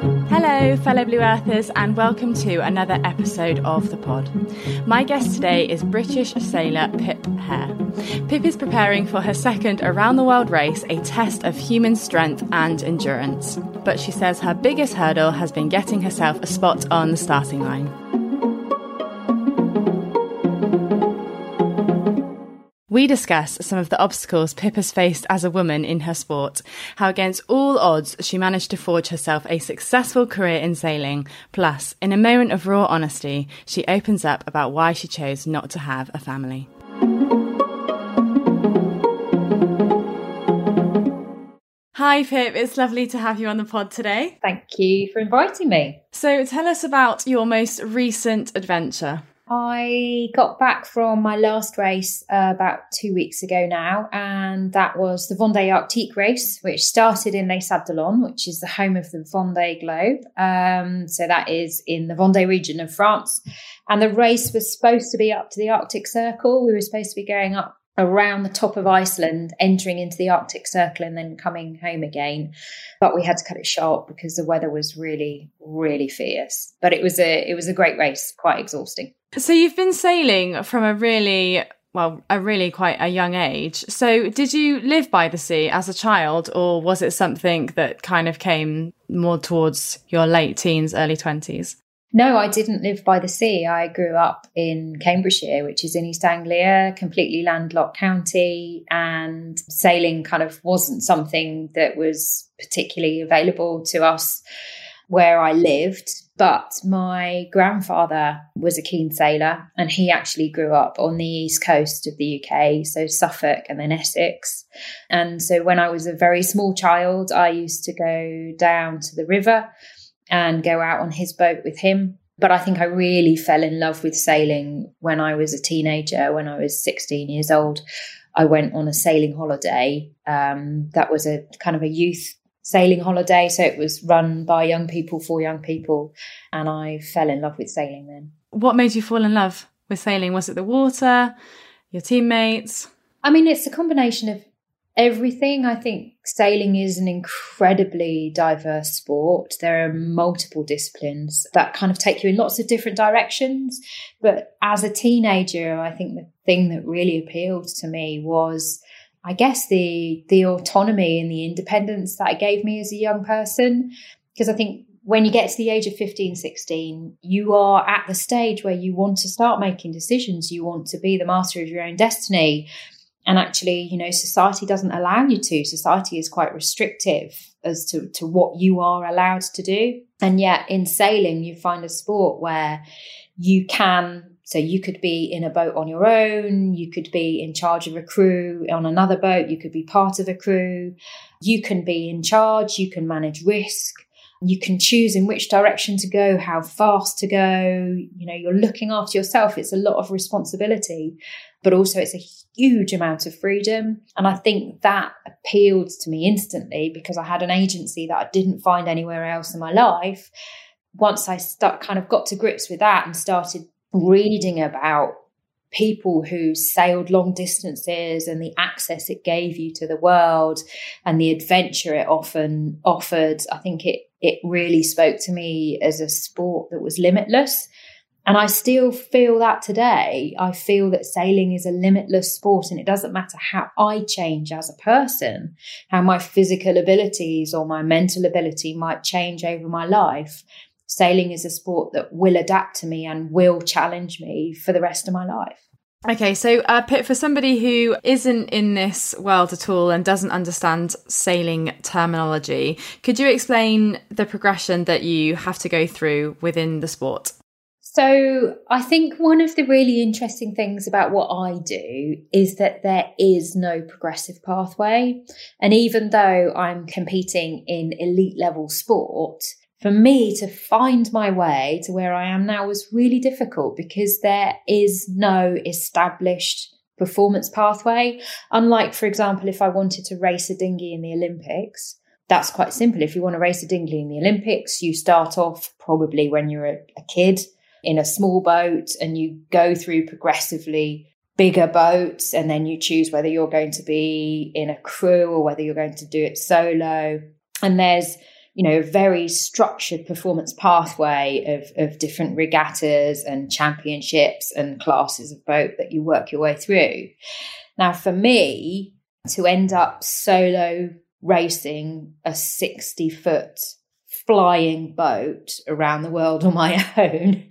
Hello, fellow Blue Earthers, and welcome to another episode of the pod. My guest today is British sailor Pip Hare. Pip is preparing for her second around the world race, a test of human strength and endurance. But she says her biggest hurdle has been getting herself a spot on the starting line. We discuss some of the obstacles Pip has faced as a woman in her sport, how against all odds she managed to forge herself a successful career in sailing. Plus, in a moment of raw honesty, she opens up about why she chose not to have a family. Hi, Pip. It's lovely to have you on the pod today. Thank you for inviting me. So, tell us about your most recent adventure. I got back from my last race uh, about two weeks ago now, and that was the Vendée Arctique race, which started in Les Sables which is the home of the Vendée Globe. Um, so that is in the Vendée region of France. And the race was supposed to be up to the Arctic Circle. We were supposed to be going up around the top of Iceland, entering into the Arctic Circle and then coming home again. But we had to cut it short because the weather was really, really fierce. But it was a it was a great race, quite exhausting. So you've been sailing from a really well, a really quite a young age. So did you live by the sea as a child or was it something that kind of came more towards your late teens, early 20s? No, I didn't live by the sea. I grew up in Cambridgeshire, which is in East Anglia, completely landlocked county, and sailing kind of wasn't something that was particularly available to us where I lived. But my grandfather was a keen sailor and he actually grew up on the east coast of the UK, so Suffolk and then Essex. And so when I was a very small child, I used to go down to the river and go out on his boat with him. But I think I really fell in love with sailing when I was a teenager, when I was 16 years old. I went on a sailing holiday. Um, that was a kind of a youth sailing holiday. So it was run by young people for young people. And I fell in love with sailing then. What made you fall in love with sailing? Was it the water, your teammates? I mean, it's a combination of everything. I think sailing is an incredibly diverse sport. There are multiple disciplines that kind of take you in lots of different directions. But as a teenager, I think the thing that really appealed to me was I guess the the autonomy and the independence that it gave me as a young person. Because I think when you get to the age of 15 16 you are at the stage where you want to start making decisions. You want to be the master of your own destiny. And actually you know society doesn't allow you to. Society is quite restrictive as to, to what you are allowed to do. And yet in sailing you find a sport where you can so you could be in a boat on your own, you could be in charge of a crew on another boat, you could be part of a crew, you can be in charge, you can manage risk, you can choose in which direction to go, how fast to go, you know, you're looking after yourself. It's a lot of responsibility, but also it's a huge amount of freedom. And I think that appealed to me instantly because I had an agency that I didn't find anywhere else in my life once I start kind of got to grips with that and started reading about people who sailed long distances and the access it gave you to the world and the adventure it often offered. I think it it really spoke to me as a sport that was limitless. And i still feel that today. I feel that sailing is a limitless sport and it doesn't matter how i change as a person how my physical abilities or my mental ability might change over my life sailing is a sport that will adapt to me and will challenge me for the rest of my life. Okay, so uh, Pip, for somebody who isn't in this world at all and doesn't understand sailing terminology, could you explain the progression that you have to go through within the sport? So, I think one of the really interesting things about what I do is that there is no progressive pathway. And even though I'm competing in elite level sport, for me to find my way to where I am now was really difficult because there is no established performance pathway. Unlike, for example, if I wanted to race a dinghy in the Olympics, that's quite simple. If you want to race a dinghy in the Olympics, you start off probably when you're a, a kid in a small boat and you go through progressively bigger boats and then you choose whether you're going to be in a crew or whether you're going to do it solo. And there's you know, a very structured performance pathway of, of different regattas and championships and classes of boat that you work your way through. Now, for me, to end up solo racing a 60 foot flying boat around the world on my own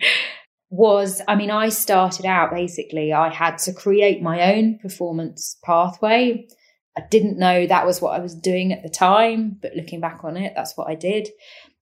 was I mean, I started out basically, I had to create my own performance pathway. I didn't know that was what I was doing at the time, but looking back on it, that's what I did.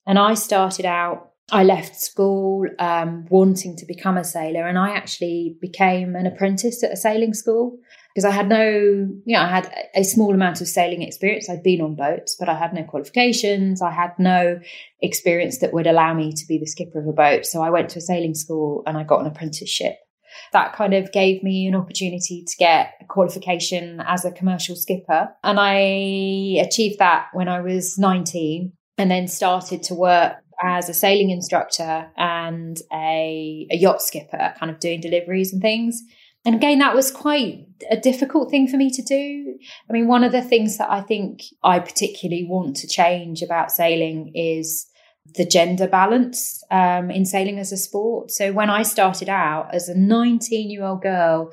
And I started out, I left school um, wanting to become a sailor, and I actually became an apprentice at a sailing school because I had no, you know, I had a small amount of sailing experience. I'd been on boats, but I had no qualifications. I had no experience that would allow me to be the skipper of a boat. So I went to a sailing school and I got an apprenticeship. That kind of gave me an opportunity to get a qualification as a commercial skipper. And I achieved that when I was 19 and then started to work as a sailing instructor and a, a yacht skipper, kind of doing deliveries and things. And again, that was quite a difficult thing for me to do. I mean, one of the things that I think I particularly want to change about sailing is the gender balance um, in sailing as a sport. So when I started out as a 19 year old girl,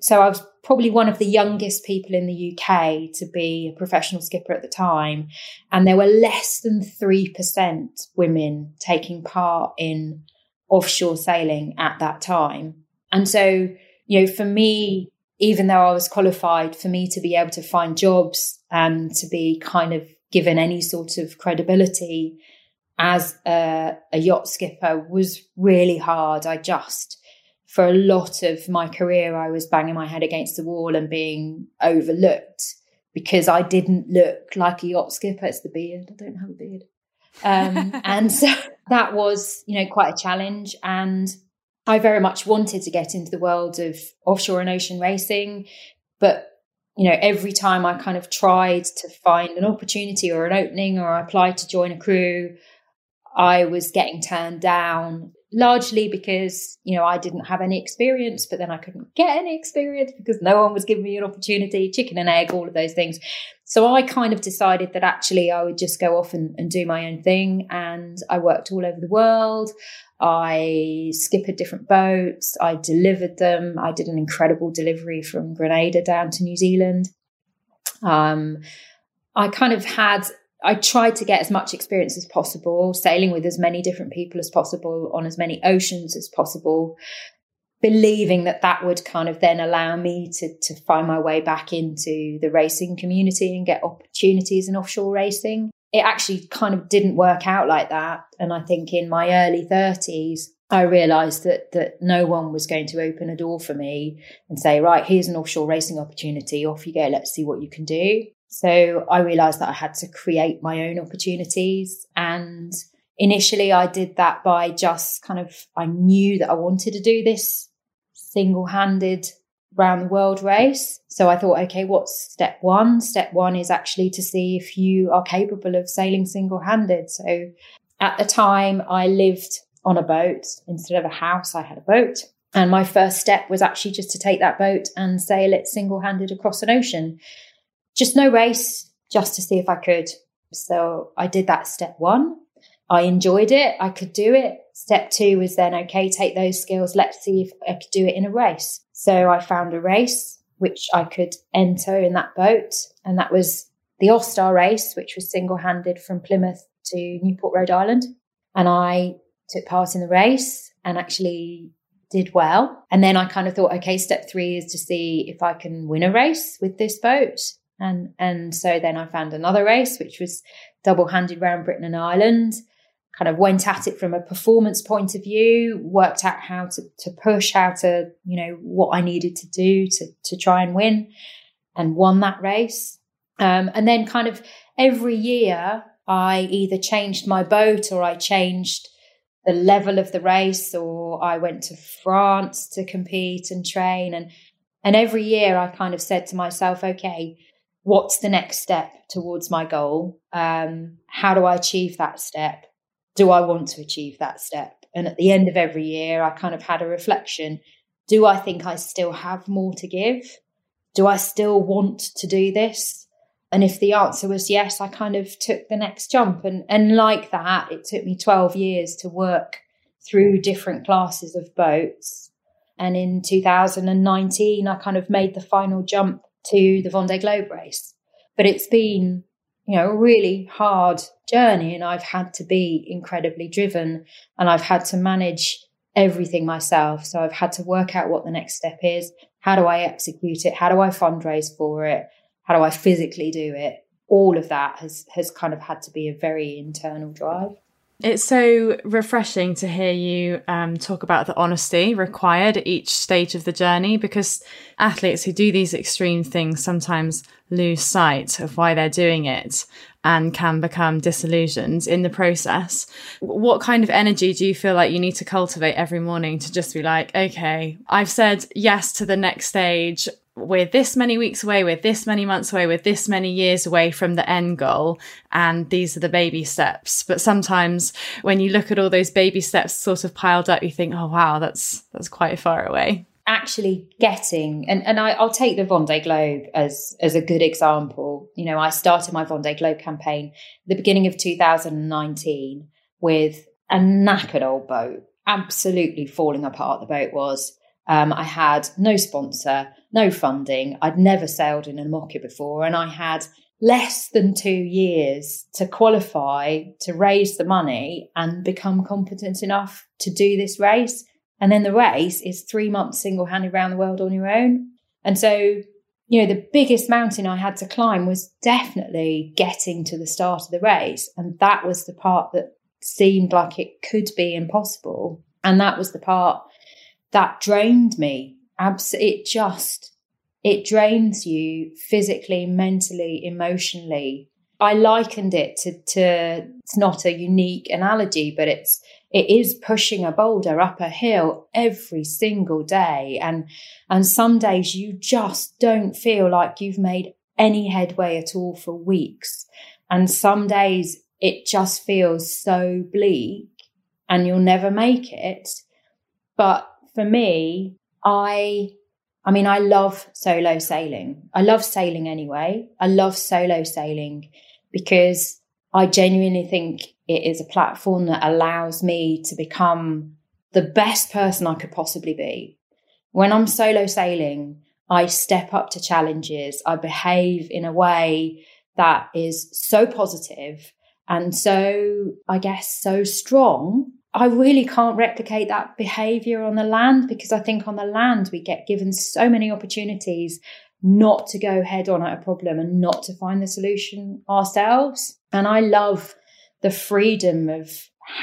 so I was probably one of the youngest people in the UK to be a professional skipper at the time. And there were less than 3% women taking part in offshore sailing at that time. And so you know, for me, even though I was qualified, for me to be able to find jobs and to be kind of given any sort of credibility as a, a yacht skipper was really hard. I just, for a lot of my career, I was banging my head against the wall and being overlooked because I didn't look like a yacht skipper. It's the beard. I don't have a beard. Um, and so that was, you know, quite a challenge. And I very much wanted to get into the world of offshore and ocean racing, but you know, every time I kind of tried to find an opportunity or an opening or I applied to join a crew, I was getting turned down largely because, you know, I didn't have any experience, but then I couldn't get any experience because no one was giving me an opportunity, chicken and egg, all of those things. So I kind of decided that actually I would just go off and, and do my own thing. And I worked all over the world. I skippered different boats. I delivered them. I did an incredible delivery from Grenada down to New Zealand. Um, I kind of had, I tried to get as much experience as possible, sailing with as many different people as possible on as many oceans as possible, believing that that would kind of then allow me to, to find my way back into the racing community and get opportunities in offshore racing it actually kind of didn't work out like that. And I think in my early 30s, I realized that that no one was going to open a door for me and say, right, here's an offshore racing opportunity. Off you go. Let's see what you can do. So I realized that I had to create my own opportunities. And initially I did that by just kind of, I knew that I wanted to do this single handed round the world race. So I thought, okay, what's step one? Step one is actually to see if you are capable of sailing single handed. So at the time, I lived on a boat instead of a house, I had a boat. And my first step was actually just to take that boat and sail it single handed across an ocean. Just no race, just to see if I could. So I did that step one. I enjoyed it. I could do it. Step two was then, okay, take those skills. Let's see if I could do it in a race. So I found a race which I could enter in that boat. And that was the OSTAR race, which was single-handed from Plymouth to Newport, Rhode Island. And I took part in the race and actually did well. And then I kind of thought, okay, step three is to see if I can win a race with this boat. And and so then I found another race, which was double handed round Britain and Ireland kind of went at it from a performance point of view, worked out how to, to push, how to, you know, what I needed to do to, to try and win and won that race. Um, and then kind of every year I either changed my boat or I changed the level of the race or I went to France to compete and train. And, and every year I kind of said to myself, okay, what's the next step towards my goal? Um, how do I achieve that step? do I want to achieve that step? And at the end of every year, I kind of had a reflection. Do I think I still have more to give? Do I still want to do this? And if the answer was yes, I kind of took the next jump. And, and like that, it took me 12 years to work through different classes of boats. And in 2019, I kind of made the final jump to the Vendée Globe race. But it's been, you know, a really hard journey and I've had to be incredibly driven and I've had to manage everything myself. So I've had to work out what the next step is. How do I execute it? How do I fundraise for it? How do I physically do it? All of that has has kind of had to be a very internal drive. It's so refreshing to hear you um, talk about the honesty required at each stage of the journey because athletes who do these extreme things sometimes lose sight of why they're doing it and can become disillusioned in the process. What kind of energy do you feel like you need to cultivate every morning to just be like, okay, I've said yes to the next stage we're this many weeks away, we're this many months away, we're this many years away from the end goal. And these are the baby steps. But sometimes when you look at all those baby steps sort of piled up, you think, oh, wow, that's, that's quite far away. Actually getting, and, and I, I'll take the Vendée Globe as, as a good example. You know, I started my Vendée Globe campaign the beginning of 2019 with a knackered old boat, absolutely falling apart. The boat was. Um, I had no sponsor no funding. I'd never sailed in an IMOCA before, and I had less than two years to qualify to raise the money and become competent enough to do this race. And then the race is three months single handed around the world on your own. And so, you know, the biggest mountain I had to climb was definitely getting to the start of the race. And that was the part that seemed like it could be impossible. And that was the part that drained me it just it drains you physically, mentally, emotionally. I likened it to, to it's not a unique analogy, but it's it is pushing a boulder up a hill every single day. And and some days you just don't feel like you've made any headway at all for weeks. And some days it just feels so bleak and you'll never make it. But for me, I I mean, I love solo sailing. I love sailing anyway. I love solo sailing because I genuinely think it is a platform that allows me to become the best person I could possibly be. When I'm solo sailing, I step up to challenges. I behave in a way that is so positive and so, I guess, so strong I really can't replicate that behavior on the land because I think on the land we get given so many opportunities not to go head on at a problem and not to find the solution ourselves. And I love the freedom of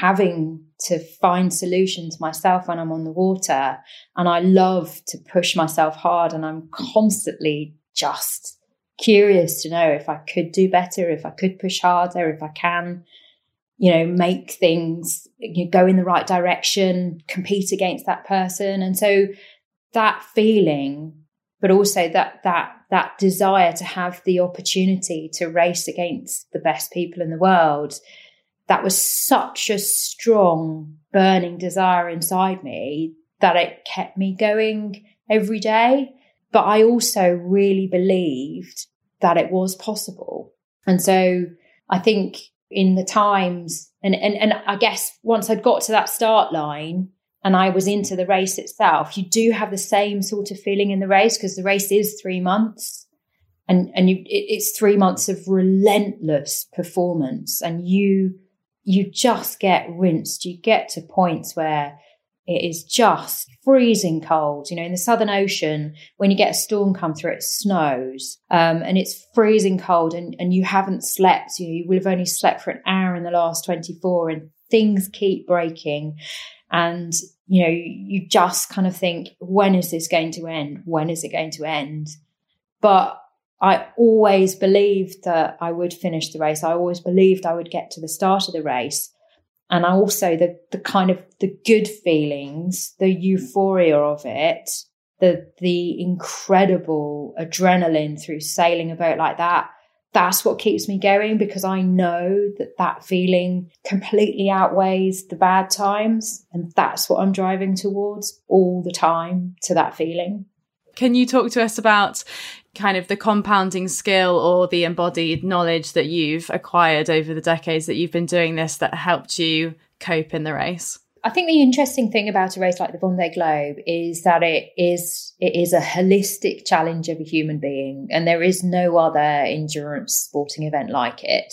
having to find solutions myself when I'm on the water. And I love to push myself hard and I'm constantly just curious to know if I could do better, if I could push harder, if I can you know, make things go in the right direction, compete against that person. And so that feeling, but also that that that desire to have the opportunity to race against the best people in the world, that was such a strong burning desire inside me that it kept me going every day. But I also really believed that it was possible. And so I think in the times and, and and I guess once I'd got to that start line and I was into the race itself, you do have the same sort of feeling in the race because the race is three months and and you it, it's three months of relentless performance and you you just get rinsed. You get to points where it is just freezing cold. You know, in the Southern Ocean, when you get a storm come through, it snows um, and it's freezing cold and, and you haven't slept. You, know, you will have only slept for an hour in the last 24 and things keep breaking. And, you know, you just kind of think, when is this going to end? When is it going to end? But I always believed that I would finish the race. I always believed I would get to the start of the race and I also the the kind of the good feelings, the euphoria of it, the the incredible adrenaline through sailing a boat like that. That's what keeps me going because I know that that feeling completely outweighs the bad times, and that's what I'm driving towards all the time to that feeling. Can you talk to us about kind of the compounding skill or the embodied knowledge that you've acquired over the decades that you've been doing this that helped you cope in the race? I think the interesting thing about a race like the Vendée Globe is that it is it is a holistic challenge of a human being, and there is no other endurance sporting event like it.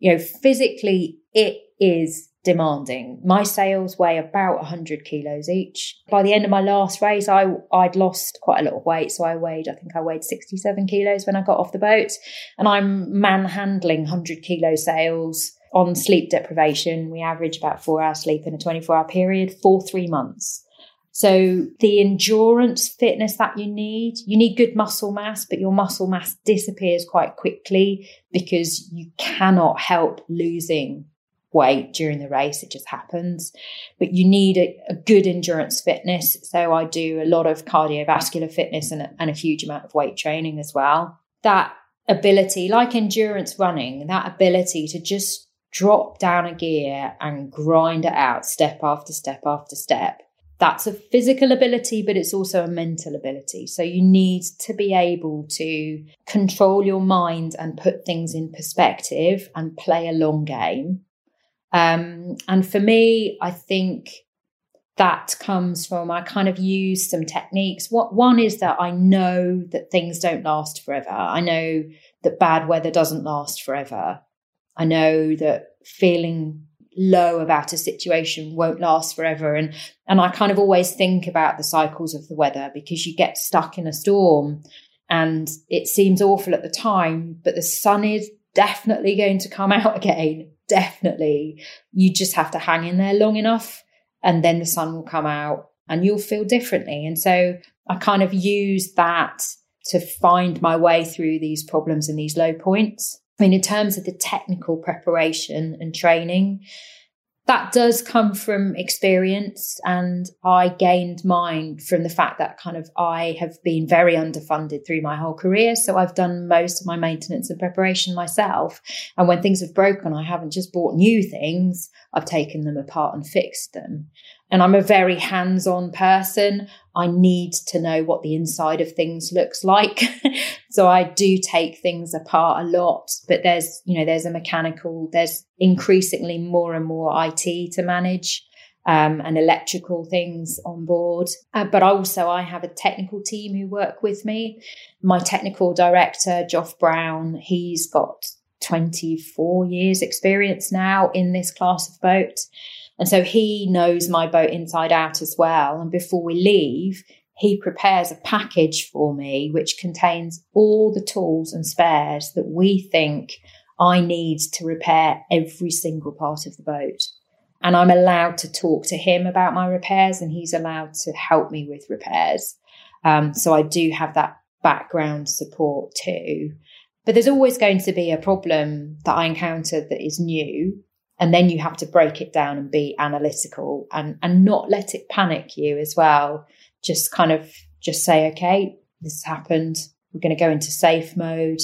You know, physically, it is demanding. My sails weigh about 100 kilos each. By the end of my last race, I, I'd lost quite a lot of weight. So I weighed, I think I weighed 67 kilos when I got off the boat. And I'm manhandling 100 kilo sails on sleep deprivation. We average about four hours sleep in a 24 hour period for three months. So the endurance fitness that you need, you need good muscle mass, but your muscle mass disappears quite quickly because you cannot help losing weight during the race. It just happens. But you need a, a good endurance fitness. So I do a lot of cardiovascular fitness and and a huge amount of weight training as well. That ability, like endurance running, that ability to just drop down a gear and grind it out step after step after step. That's a physical ability, but it's also a mental ability. So you need to be able to control your mind and put things in perspective and play a long game um, and for me, I think that comes from I kind of use some techniques. What one is that I know that things don't last forever. I know that bad weather doesn't last forever. I know that feeling low about a situation won't last forever and and I kind of always think about the cycles of the weather because you get stuck in a storm and it seems awful at the time but the sun is definitely going to come out again definitely you just have to hang in there long enough and then the sun will come out and you'll feel differently. And so I kind of use that to find my way through these problems and these low points. I mean, in terms of the technical preparation and training, that does come from experience and i gained mine from the fact that kind of i have been very underfunded through my whole career. So i've done most of my maintenance and preparation myself. And when things have broken i haven't just bought new things i've taken them apart and fixed them and I'm a very hands on person. I need to know what the inside of things looks like. so I do take things apart a lot, but there's, you know, there's a mechanical, there's increasingly more and more IT to manage. Um, and electrical things on board. Uh, but also, I have a technical team who work with me. My technical director, Joff Brown, he's got 24 years experience now in this class of boat. And so he knows my boat inside out as well. And before we leave, he prepares a package for me which contains all the tools and spares that we think I need to repair every single part of the boat. And I'm allowed to talk to him about my repairs, and he's allowed to help me with repairs. Um, so I do have that background support too. But there's always going to be a problem that I encounter that is new and then you have to break it down and be analytical and and not let it panic you as well. Just kind of just say okay this happened. We're going to go into safe mode.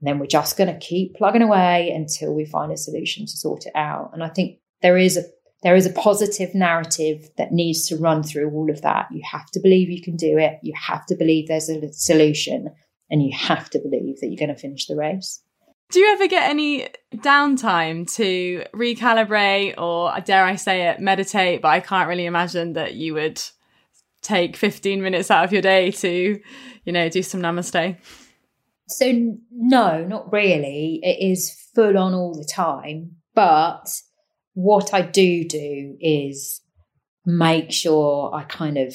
And then we're just going to keep plugging away until we find a solution to sort it out. And i think there is a there is a positive narrative that needs to run through all of that. You have to believe you can do it. You have to believe there's a solution. And you have to believe that you're going to finish the race do you ever get any downtime to recalibrate or, dare I say it, meditate? But I can't really imagine that you would take 15 minutes out of your day to, you know, do some namaste. So, no, not really. It is full on all the time. But what I do do is make sure I kind of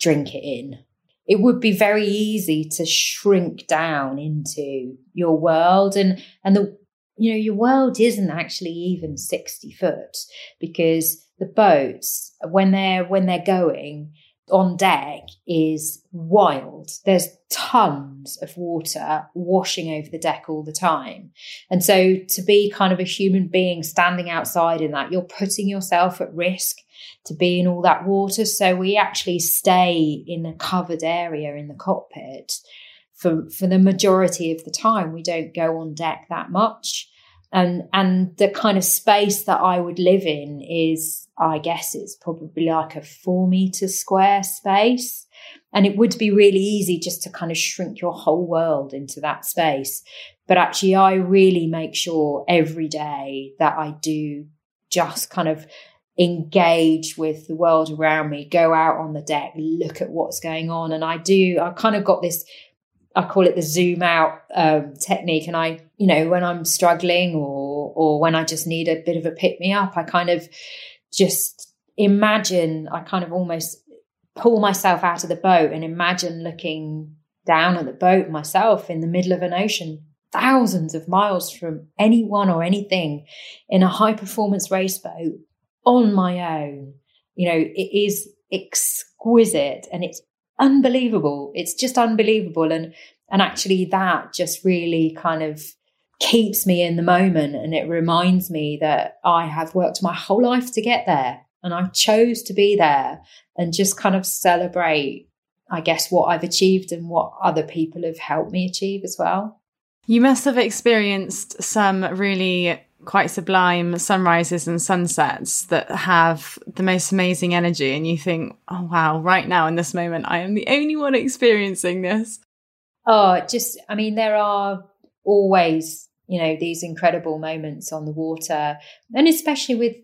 drink it in it would be very easy to shrink down into your world and and the you know your world isn't actually even 60 foot because the boats when they're when they're going on deck is wild. There's tons of water washing over the deck all the time. And so to be kind of a human being standing outside in that, you're putting yourself at risk to be in all that water. So we actually stay in a covered area in the cockpit for, for the majority of the time. We don't go on deck that much. and and the kind of space that I would live in is, I guess, it's probably like a four meter square space. And it would be really easy just to kind of shrink your whole world into that space. But actually, I really make sure every day that I do just kind of engage with the world around me, go out on the deck, look at what's going on. And I do, I kind of got this I call it the zoom out um, technique. And I, you know, when I'm struggling or or when I just need a bit of a pick me up, I kind of just imagine. I kind of almost pull myself out of the boat and imagine looking down at the boat myself in the middle of an ocean, thousands of miles from anyone or anything, in a high performance race boat on my own. You know, it is exquisite and it's unbelievable. It's just unbelievable. And and actually that just really kind of keeps me in the moment and it reminds me that I have worked my whole life to get there and I chose to be there and just kind of celebrate I guess what I've achieved and what other people have helped me achieve as well. You must have experienced some really quite sublime sunrises and sunsets that have the most amazing energy and you think oh wow right now in this moment i am the only one experiencing this. Oh just i mean there are always you know these incredible moments on the water and especially with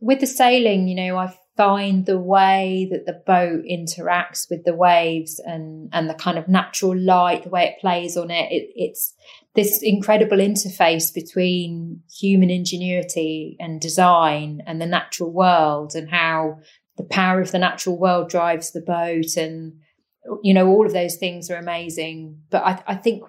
with the sailing you know i find the way that the boat interacts with the waves and and the kind of natural light the way it plays on it, it it's this incredible interface between human ingenuity and design and the natural world and how the power of the natural world drives the boat and you know all of those things are amazing. But I, I think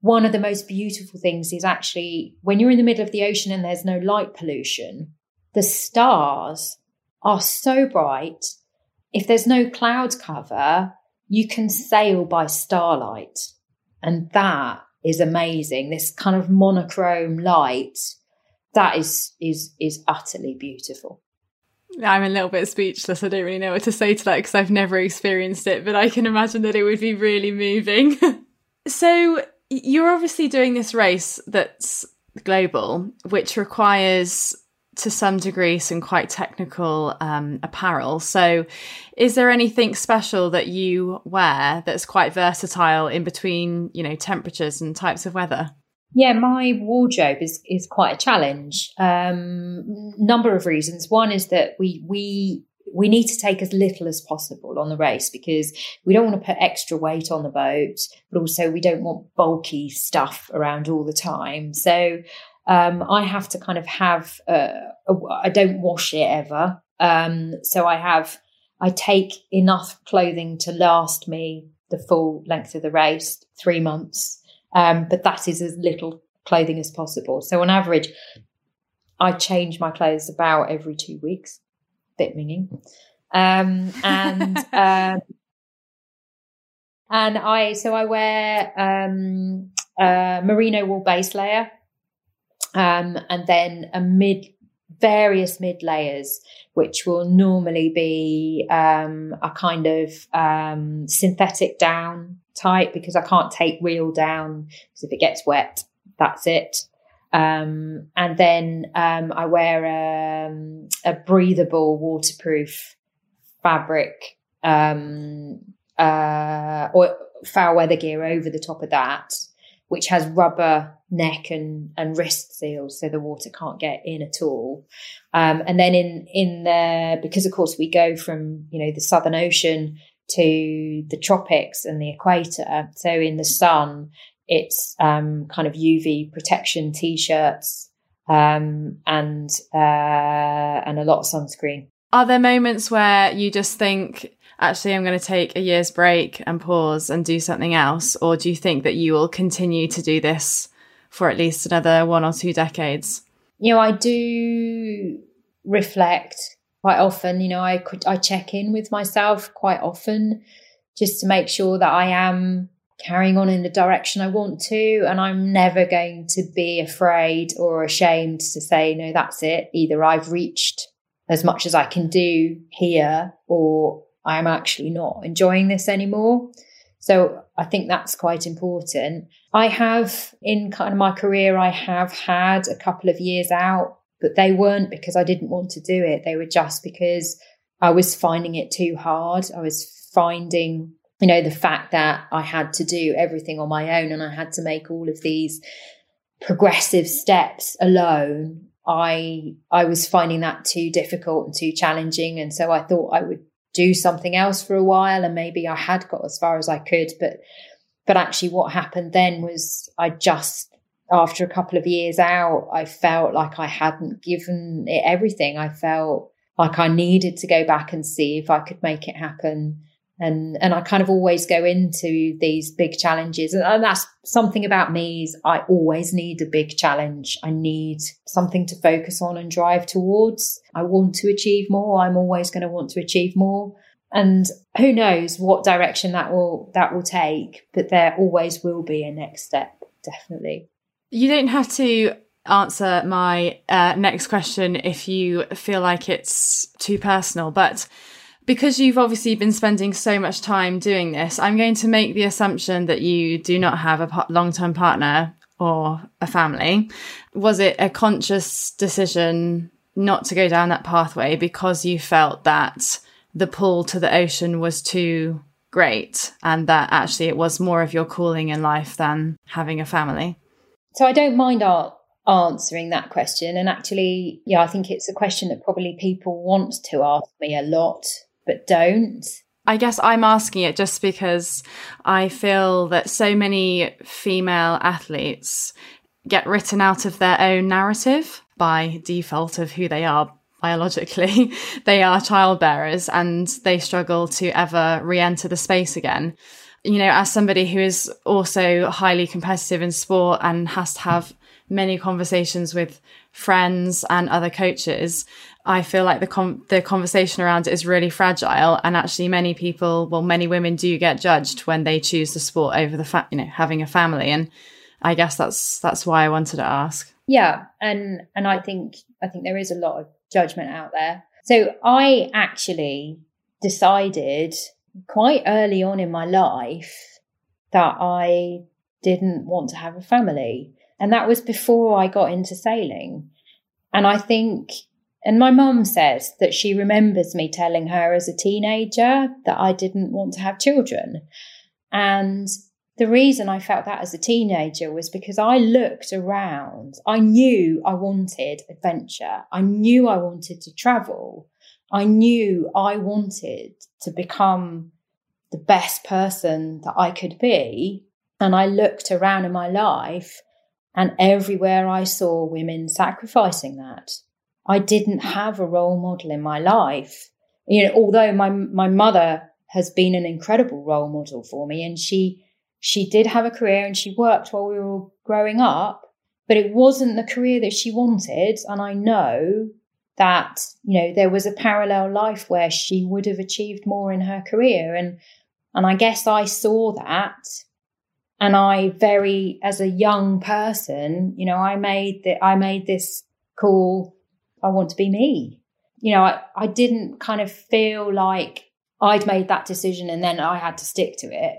one of the most beautiful things is actually when you're in the middle of the ocean and there's no light pollution the stars are so bright if there's no cloud cover you can sail by starlight and that is amazing. This kind of monochrome light that is is is utterly beautiful. I'm a little bit speechless. I don't really know what to say to that because I've never experienced it, but I can imagine that it would be really moving. so, you're obviously doing this race that's global, which requires to some degree some quite technical um, apparel. So, is there anything special that you wear that's quite versatile in between, you know, temperatures and types of weather? Yeah, my wardrobe is is quite a challenge. Um, number of reasons. One is that we we we need to take as little as possible on the race because we don't want to put extra weight on the boat, but also we don't want bulky stuff around all the time. So um, I have to kind of have, uh, I don't wash it ever. Um, so I have, I take enough clothing to last me the full length of the race, three months. Um, but that is as little clothing as possible. So on average, I change my clothes about every two weeks. Bit minging. Um, and, um, and I, so I wear, um, uh, merino wool base layer um, and then a mid various mid layers, which will normally be um, a kind of um, synthetic down type because I can't take real down because if it gets wet, that's it. Um, and then um, I wear um, a breathable, waterproof fabric um, uh, or foul weather gear over the top of that which has rubber neck and, and wrist seals so the water can't get in at all. Um, and then in, in the, because of course we go from, you know, the Southern Ocean to the tropics and the equator. So in the sun, it's um, kind of UV protection t-shirts um, and uh, and a lot of sunscreen. Are there moments where you just think actually I'm going to take a year's break and pause and do something else? Or do you think that you will continue to do this for at least another one or two decades? You know, I do reflect quite often. You know, I could, I check in with myself quite often just to make sure that I am carrying on in the direction I want to. And I'm never going to be afraid or ashamed to say, no, that's it. Either I've reached as much as I can do here or I'm actually not enjoying this anymore. So I think that's quite important. I have in kind of my career, I have had a couple of years out, but they weren't because I didn't want to do it. They were just because I was finding it too hard. I was finding, you know, the fact that I had to do everything on my own and I had to make all of these progressive steps alone. I I was finding that too difficult and too challenging. And so I thought I would do something else for a while and maybe I had got as far as I could. But but actually what happened then was I just after a couple of years out, I felt like I hadn't given it everything. I felt like I needed to go back and see if I could make it happen. And and I kind of always go into these big challenges. And, and that's something about me is I always need a big challenge. I need something to focus on and drive towards. I want to achieve more. I'm always going to want to achieve more. And who knows what direction that will that will take, but there always will be a next step, definitely. You don't have to answer my uh, next question if you feel like it's too personal, but because you've obviously been spending so much time doing this, I'm going to make the assumption that you do not have a long term partner or a family. Was it a conscious decision not to go down that pathway because you felt that the pull to the ocean was too great and that actually it was more of your calling in life than having a family? So I don't mind art answering that question. And actually, yeah, I think it's a question that probably people want to ask me a lot, but don't. I guess I'm asking it just because I feel that so many female athletes get written out of their own narrative by default of who they are biologically. they are childbearers and they struggle to ever re enter the space again. You know, as somebody who is also highly competitive in sport and has to have many conversations with friends and other coaches, I feel like the com- the conversation around it is really fragile. And actually, many people, well, many women do get judged when they choose the sport over the fact, you know, having a family. And I guess that's that's why I wanted to ask. Yeah, and and I think I think there is a lot of judgment out there. So I actually decided quite early on in my life that I didn't want to have a family. And that was before I got into sailing. And I think, and my mum says that she remembers me telling her as a teenager that I didn't want to have children. And the reason I felt that as a teenager was because I looked around. I knew I wanted adventure. I knew I wanted to travel. I knew I wanted to become the best person that I could be. And I looked around in my life and everywhere I saw women sacrificing that. I didn't have a role model in my life. You know, although my my mother has been an incredible role model for me and she she did have a career and she worked while we were all growing up, but it wasn't the career that she wanted. And I know that, you know, there was a parallel life where she would have achieved more in her career. And and I guess I saw that and I very, as a young person, you know, I made that, I made this call. I want to be me. You know, I, I didn't kind of feel like I'd made that decision and then I had to stick to it.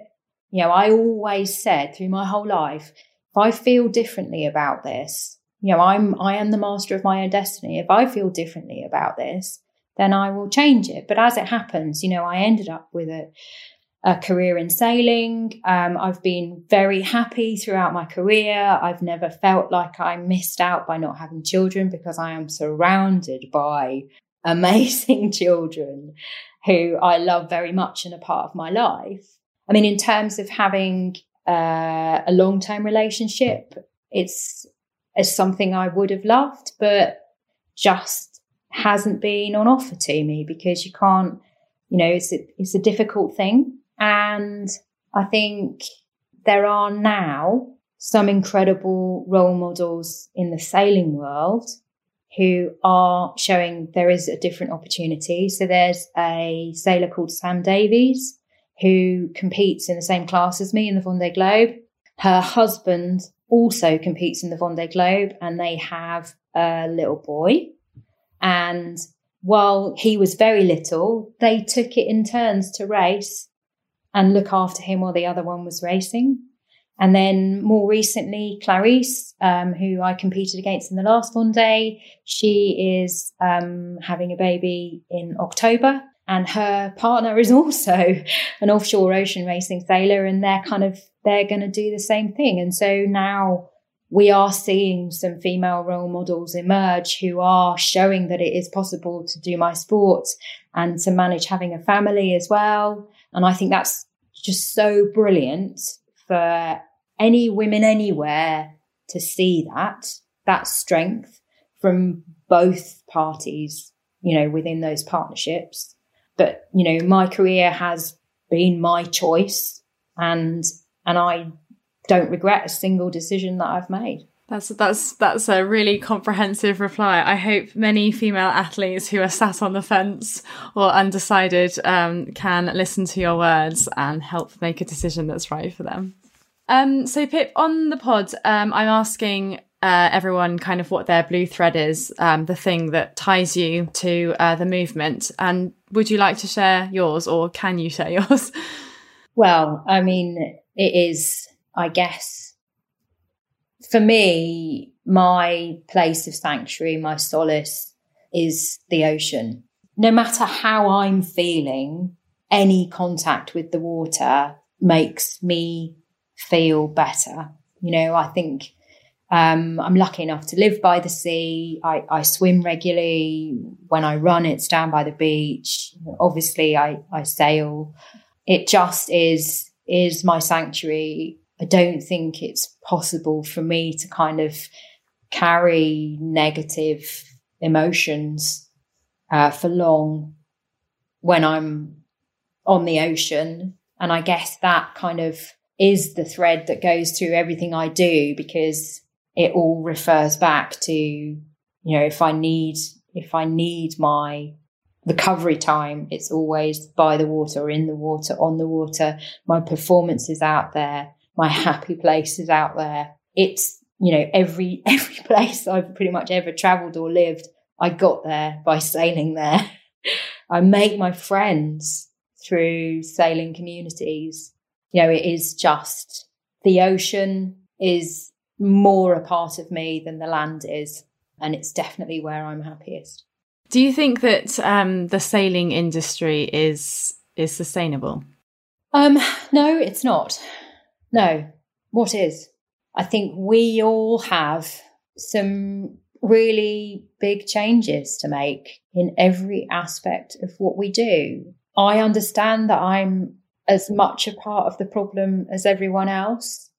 You know, I always said through my whole life, if I feel differently about this, you know, I'm, I am the master of my own destiny. If I feel differently about this, then I will change it. But as it happens, you know, I ended up with a, a career in sailing. Um, I've been very happy throughout my career. I've never felt like I missed out by not having children because I am surrounded by amazing children who I love very much and a part of my life. I mean, in terms of having uh, a long term relationship, it's, it's something I would have loved, but just hasn't been on offer to me because you can't, you know, it's a, it's a difficult thing and I think there are now some incredible role models in the sailing world who are showing there is a different opportunity. So there's a sailor called Sam Davies who competes in the same class as me in the Vendée Globe. Her husband also competes in the Vendée Globe and they have a little boy. And while he was very little, they took it in turns to race and look after him while the other one was racing. And then more recently, Clarisse, um, who I competed against in the last Vendée, she is um, having a baby in October. And her partner is also an offshore ocean racing sailor, and they're kind of they're going to do the same thing. And so now we are seeing some female role models emerge who are showing that it is possible to do my sport and to manage having a family as well. And I think that's just so brilliant for any women anywhere to see that, that strength from both parties, you know, within those partnerships. But, you know, my career has been my choice and, and I don't regret a single decision that I've made. That's that's that's a really comprehensive reply. I hope many female athletes who are sat on the fence or undecided um, can listen to your words and help make a decision that's right for them. Um, so Pip, on the pod, um, I'm asking uh, everyone kind of what their blue thread is, um, the thing that ties you to uh, the movement. And would you like to share yours, or can you share yours? Well, I mean, it is, I guess, for me, my place of sanctuary, my solace is the ocean. No matter how I'm feeling, any contact with the water makes me feel better. You know, I think um, I'm lucky enough to live by the sea. I, I, swim regularly. When I run, it's down by the beach. Obviously, I, I sail. It just is is my sanctuary. I don't think it's possible for me to kind of carry negative emotions uh, for long when I'm on the ocean. And I guess that kind of is the thread that goes through everything I do because it all refers back to, you know, if I need, if I need my recovery time, it's always by the water, in the water, on the water. My performance is out there. My happy place is out there. It's, you know, every, every place I've pretty much ever traveled or lived, I got there by sailing there. I make my friends through sailing communities you know, it is just the ocean is more a part of me than the land is. And it's definitely where I'm happiest. Do you think that um, the sailing industry is is sustainable? Um, no, it's not. No. What is? I think we all have some really big changes to make in every aspect of what we do. I understand that I'm as much a part of the problem as everyone else.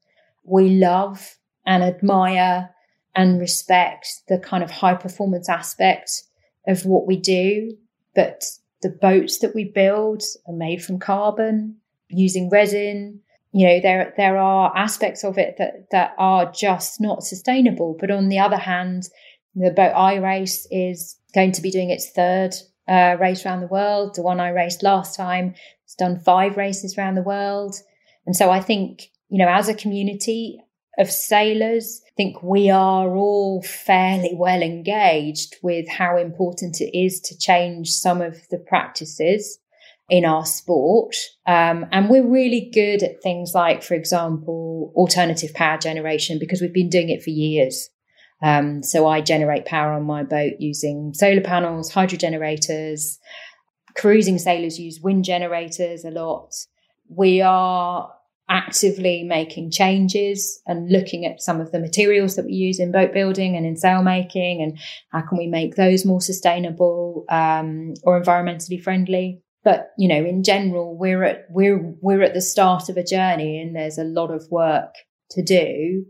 We love and admire and respect the kind of high performance aspect of what we do. But the boats that we build are made from carbon using resin. You know, there, there are aspects of it that, that are just not sustainable. But on the other hand, the boat I race is going to be doing its third uh, race around the world. The one I raced last time has done five races around the world. And so I think, you know, as a community of sailors, I think we are all fairly well engaged with how important it is to change some of the practices in our sport. Um, and we're really good at things like, for example, alternative power generation because we've been doing it for years. Um, so I generate power on my boat using solar panels, hydro generators. Cruising sailors use wind generators a lot. We are actively making changes and looking at some of the materials that we use in boat building and in sail making and how can we make those more sustainable um, or environmentally friendly but you know in general we're at we're we're at the start of a journey and there's a lot of work to do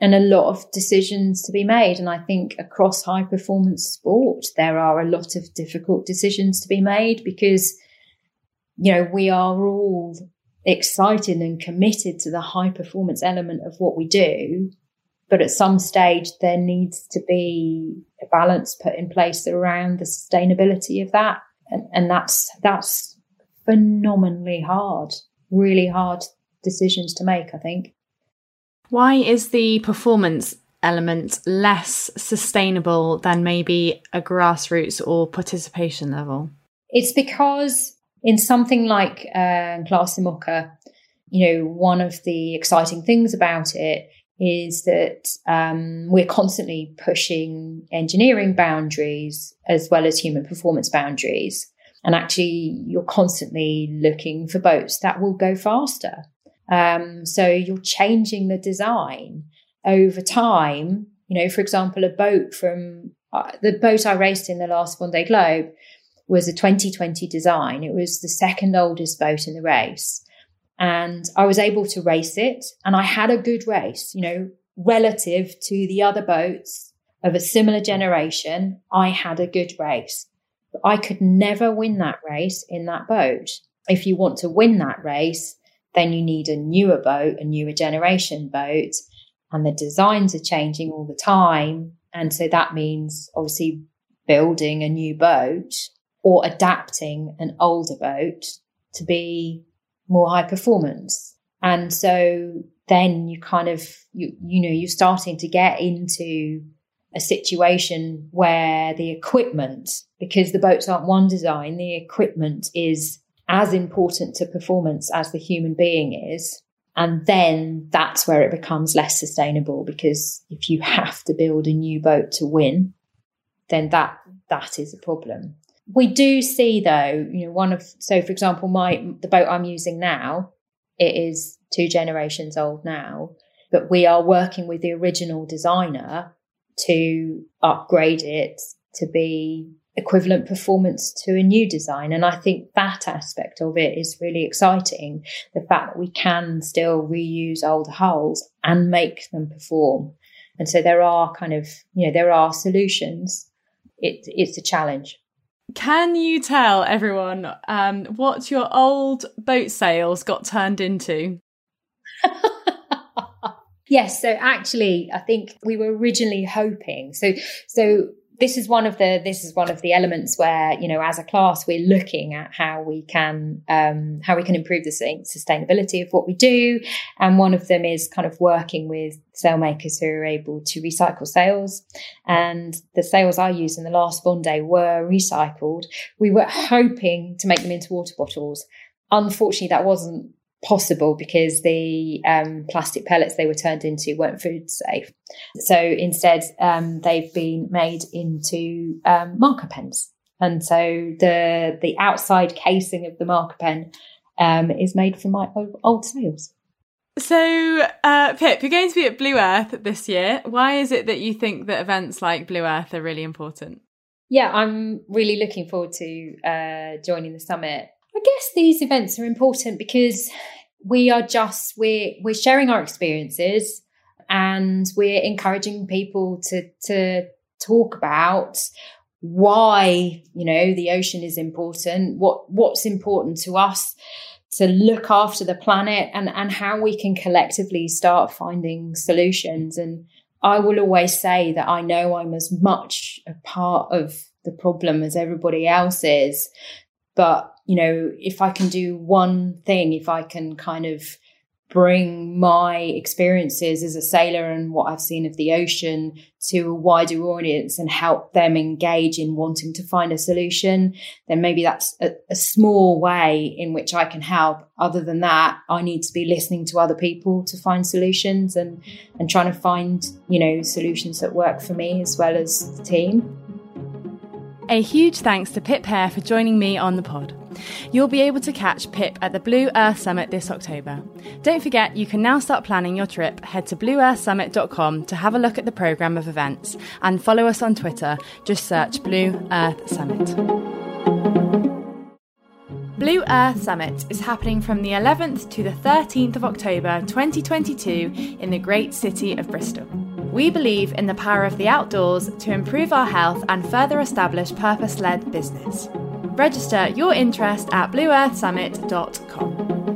and a lot of decisions to be made. And I think across high performance sport, there are a lot of difficult decisions to be made because, you know, we are all excited and committed to the high performance element of what we do. But at some stage, there needs to be a balance put in place around the sustainability of that. And, and that's, that's phenomenally hard, really hard decisions to make, I think. Why is the performance element less sustainable than maybe a grassroots or participation level? It's because in something like uh, IMOCA, you know, one of the exciting things about it is that um, we're constantly pushing engineering boundaries as well as human performance boundaries. And actually, you're constantly looking for boats that will go faster. Um, so you're changing the design over time. You know, for example, a boat from uh, the boat I raced in the last Vendée Globe was a 2020 design. It was the second oldest boat in the race. And I was able to race it and I had a good race, you know, relative to the other boats of a similar generation. I had a good race. But I could never win that race in that boat. If you want to win that race, then you need a newer boat, a newer generation boat, and the designs are changing all the time. And so that means obviously building a new boat or adapting an older boat to be more high performance. And so then you kind of, you, you know, you're starting to get into a situation where the equipment, because the boats aren't one design, the equipment is as important to performance as the human being is. And then that's where it becomes less sustainable because if you have to build a new boat to win, then that that is a problem. We do see though, you know, one of so for example, my the boat I'm using now, it is two generations old now, but we are working with the original designer to upgrade it to be equivalent performance to a new design. And I think that aspect of it is really exciting. The fact that we can still reuse older hulls and make them perform. And so there are kind of, you know, there are solutions. It, it's a challenge. Can you tell everyone um, what your old boat sails got turned into? yes, so actually, I think we were originally hoping. So, so this is one of the this is one of the elements where you know as a class we're looking at how we can um, how we can improve the sustainability of what we do. And one of them is kind of working with sailmakers who are able to recycle sails. And the sails I used in the last Vendée were recycled. We were hoping to make them into water bottles. Unfortunately that wasn't possible because the um, plastic pellets they were turned into weren't food safe. So instead, um, they've been made into um, marker pens, and so the the outside casing of the marker pen um, is made from my old sails. So, uh, Pip, you're going to be at Blue Earth this year. Why is it that you think that events like Blue Earth are really important? Yeah, I'm really looking forward to uh, joining the summit. I guess these events are important because we are just we're we're sharing our experiences and we're encouraging people to to talk about why you know the ocean is important what what's important to us to look after the planet and and how we can collectively start finding solutions. And i will always say that i know i'm as much a part of the problem as everybody else is but you know, if I can do one thing, if I can kind of bring my experiences as a sailor and what I've seen of the ocean to a wider audience and help them engage in wanting to find a solution, then maybe that's a, a, small way in which I can help. Other than that, I need to be listening to other people to find solutions and, and trying to find, you know, solutions that work for me as well as the team. A huge thanks to Pip Hare for joining me on the pod. You'll be able to catch Pip at the Blue Earth Summit this October. Don't forget, you can now start planning your trip. Head to blueearthsummit.com to have a look at the programme of events and follow us on Twitter. Just search Blue Earth Summit. Blue Earth Summit is happening from the 11th to the 13th of October 2022 in the great city of Bristol. We believe in the power of the outdoors to improve our health and further establish purpose led business. Register your interest at blueearthsummit.com.